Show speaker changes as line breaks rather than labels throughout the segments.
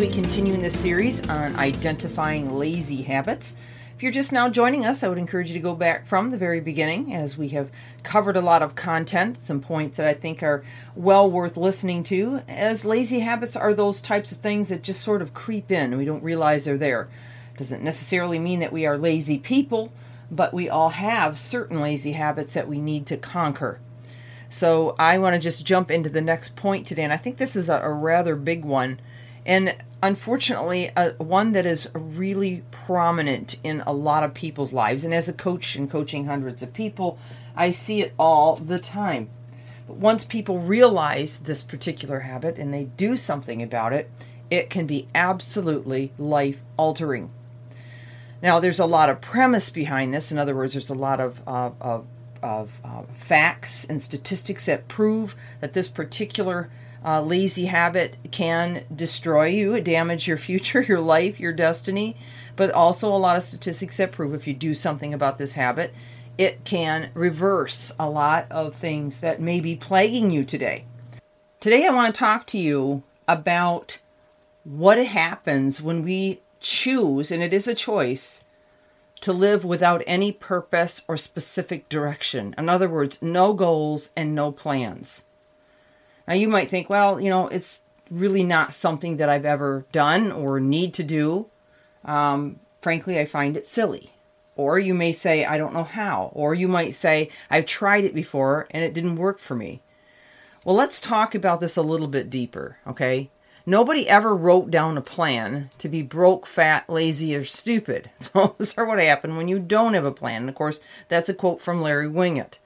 we continue in this series on identifying lazy habits. If you're just now joining us, I would encourage you to go back from the very beginning as we have covered a lot of content, some points that I think are well worth listening to. As lazy habits are those types of things that just sort of creep in, and we don't realize they're there. Doesn't necessarily mean that we are lazy people, but we all have certain lazy habits that we need to conquer. So I want to just jump into the next point today, and I think this is a, a rather big one, and unfortunately, a, one that is really prominent in a lot of people's lives. And as a coach and coaching hundreds of people, I see it all the time. But once people realize this particular habit and they do something about it, it can be absolutely life altering. Now, there's a lot of premise behind this. In other words, there's a lot of, uh, of of uh, facts and statistics that prove that this particular uh, lazy habit can destroy you, damage your future, your life, your destiny, but also a lot of statistics that prove if you do something about this habit, it can reverse a lot of things that may be plaguing you today. Today, I want to talk to you about what happens when we choose, and it is a choice, to live without any purpose or specific direction. In other words, no goals and no plans. Now, you might think, well, you know, it's really not something that I've ever done or need to do. Um, frankly, I find it silly. Or you may say, I don't know how. Or you might say, I've tried it before and it didn't work for me. Well, let's talk about this a little bit deeper, okay? Nobody ever wrote down a plan to be broke, fat, lazy, or stupid. Those are what happen when you don't have a plan. And of course, that's a quote from Larry Winget.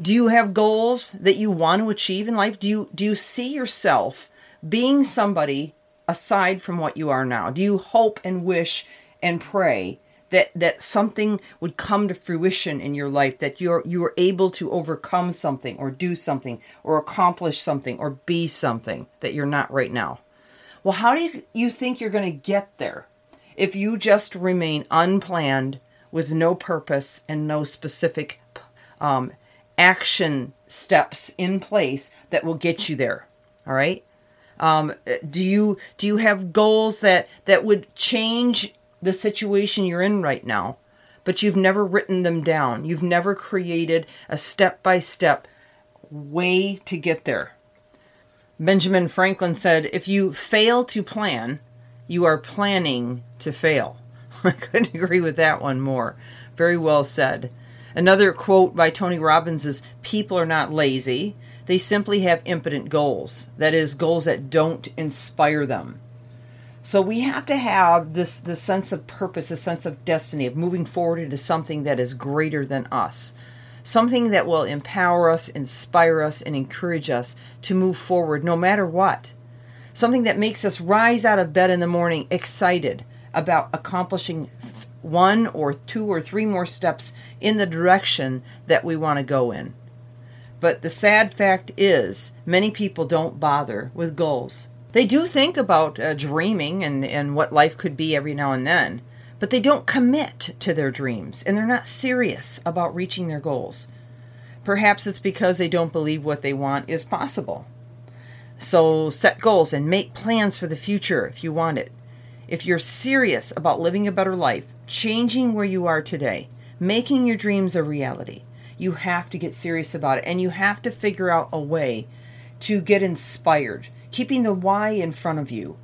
Do you have goals that you want to achieve in life? Do you do you see yourself being somebody aside from what you are now? Do you hope and wish and pray that that something would come to fruition in your life that you're you are able to overcome something or do something or accomplish something or be something that you're not right now well how do you, you think you're going to get there if you just remain unplanned with no purpose and no specific um, action steps in place that will get you there all right um, do you do you have goals that that would change the situation you're in right now, but you've never written them down. You've never created a step by step way to get there. Benjamin Franklin said, If you fail to plan, you are planning to fail. I couldn't agree with that one more. Very well said. Another quote by Tony Robbins is People are not lazy, they simply have impotent goals. That is, goals that don't inspire them. So we have to have this this sense of purpose, a sense of destiny, of moving forward into something that is greater than us. Something that will empower us, inspire us, and encourage us to move forward no matter what. Something that makes us rise out of bed in the morning excited about accomplishing one or two or three more steps in the direction that we want to go in. But the sad fact is, many people don't bother with goals. They do think about uh, dreaming and, and what life could be every now and then, but they don't commit to their dreams and they're not serious about reaching their goals. Perhaps it's because they don't believe what they want is possible. So set goals and make plans for the future if you want it. If you're serious about living a better life, changing where you are today, making your dreams a reality, you have to get serious about it and you have to figure out a way to get inspired keeping the why in front of you,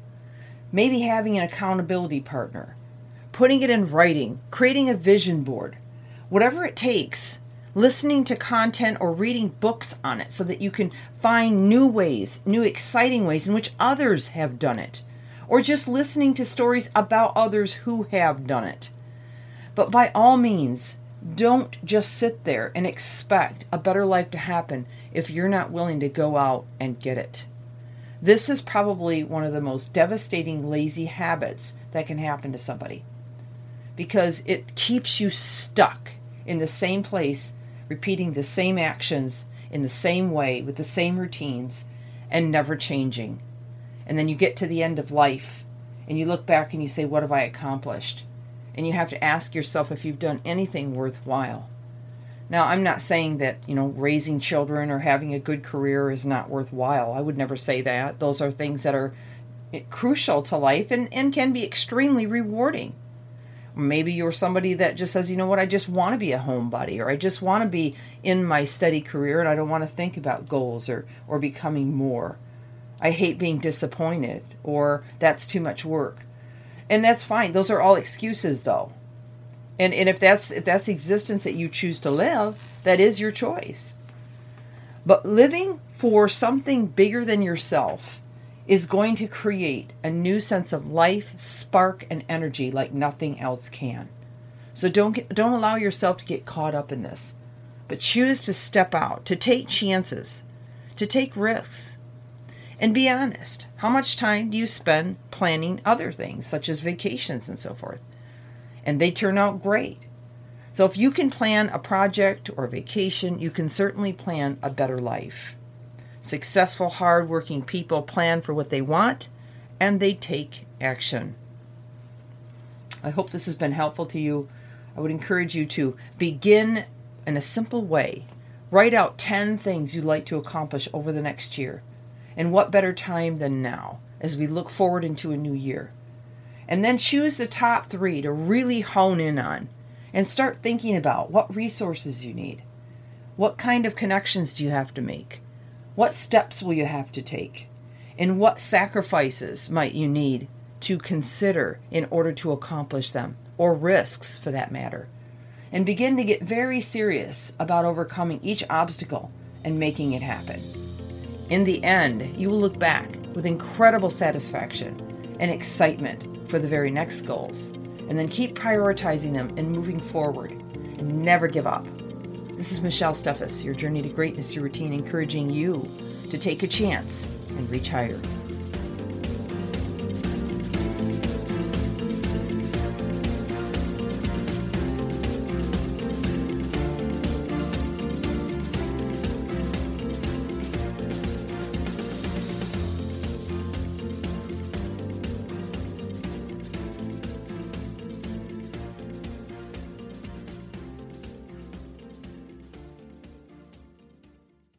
maybe having an accountability partner, putting it in writing, creating a vision board, whatever it takes, listening to content or reading books on it so that you can find new ways, new exciting ways in which others have done it, or just listening to stories about others who have done it. But by all means, don't just sit there and expect a better life to happen if you're not willing to go out and get it. This is probably one of the most devastating lazy habits that can happen to somebody because it keeps you stuck in the same place, repeating the same actions in the same way with the same routines and never changing. And then you get to the end of life and you look back and you say, What have I accomplished? And you have to ask yourself if you've done anything worthwhile. Now, I'm not saying that, you know, raising children or having a good career is not worthwhile. I would never say that. Those are things that are eh, crucial to life and, and can be extremely rewarding. Maybe you're somebody that just says, you know what, I just want to be a homebody or I just want to be in my steady career and I don't want to think about goals or, or becoming more. I hate being disappointed or that's too much work. And that's fine. Those are all excuses though. And and if that's if that's existence that you choose to live, that is your choice. But living for something bigger than yourself is going to create a new sense of life, spark, and energy like nothing else can. So don't get, don't allow yourself to get caught up in this, but choose to step out, to take chances, to take risks. And be honest. How much time do you spend planning other things, such as vacations and so forth? And they turn out great. So if you can plan a project or a vacation, you can certainly plan a better life. Successful, hardworking people plan for what they want and they take action. I hope this has been helpful to you. I would encourage you to begin in a simple way. Write out 10 things you'd like to accomplish over the next year. And what better time than now as we look forward into a new year? And then choose the top three to really hone in on and start thinking about what resources you need. What kind of connections do you have to make? What steps will you have to take? And what sacrifices might you need to consider in order to accomplish them, or risks for that matter? And begin to get very serious about overcoming each obstacle and making it happen. In the end, you will look back with incredible satisfaction and excitement for the very next goals, and then keep prioritizing them and moving forward and never give up. This is Michelle Steffes, your journey to greatness, your routine, encouraging you to take a chance and reach higher.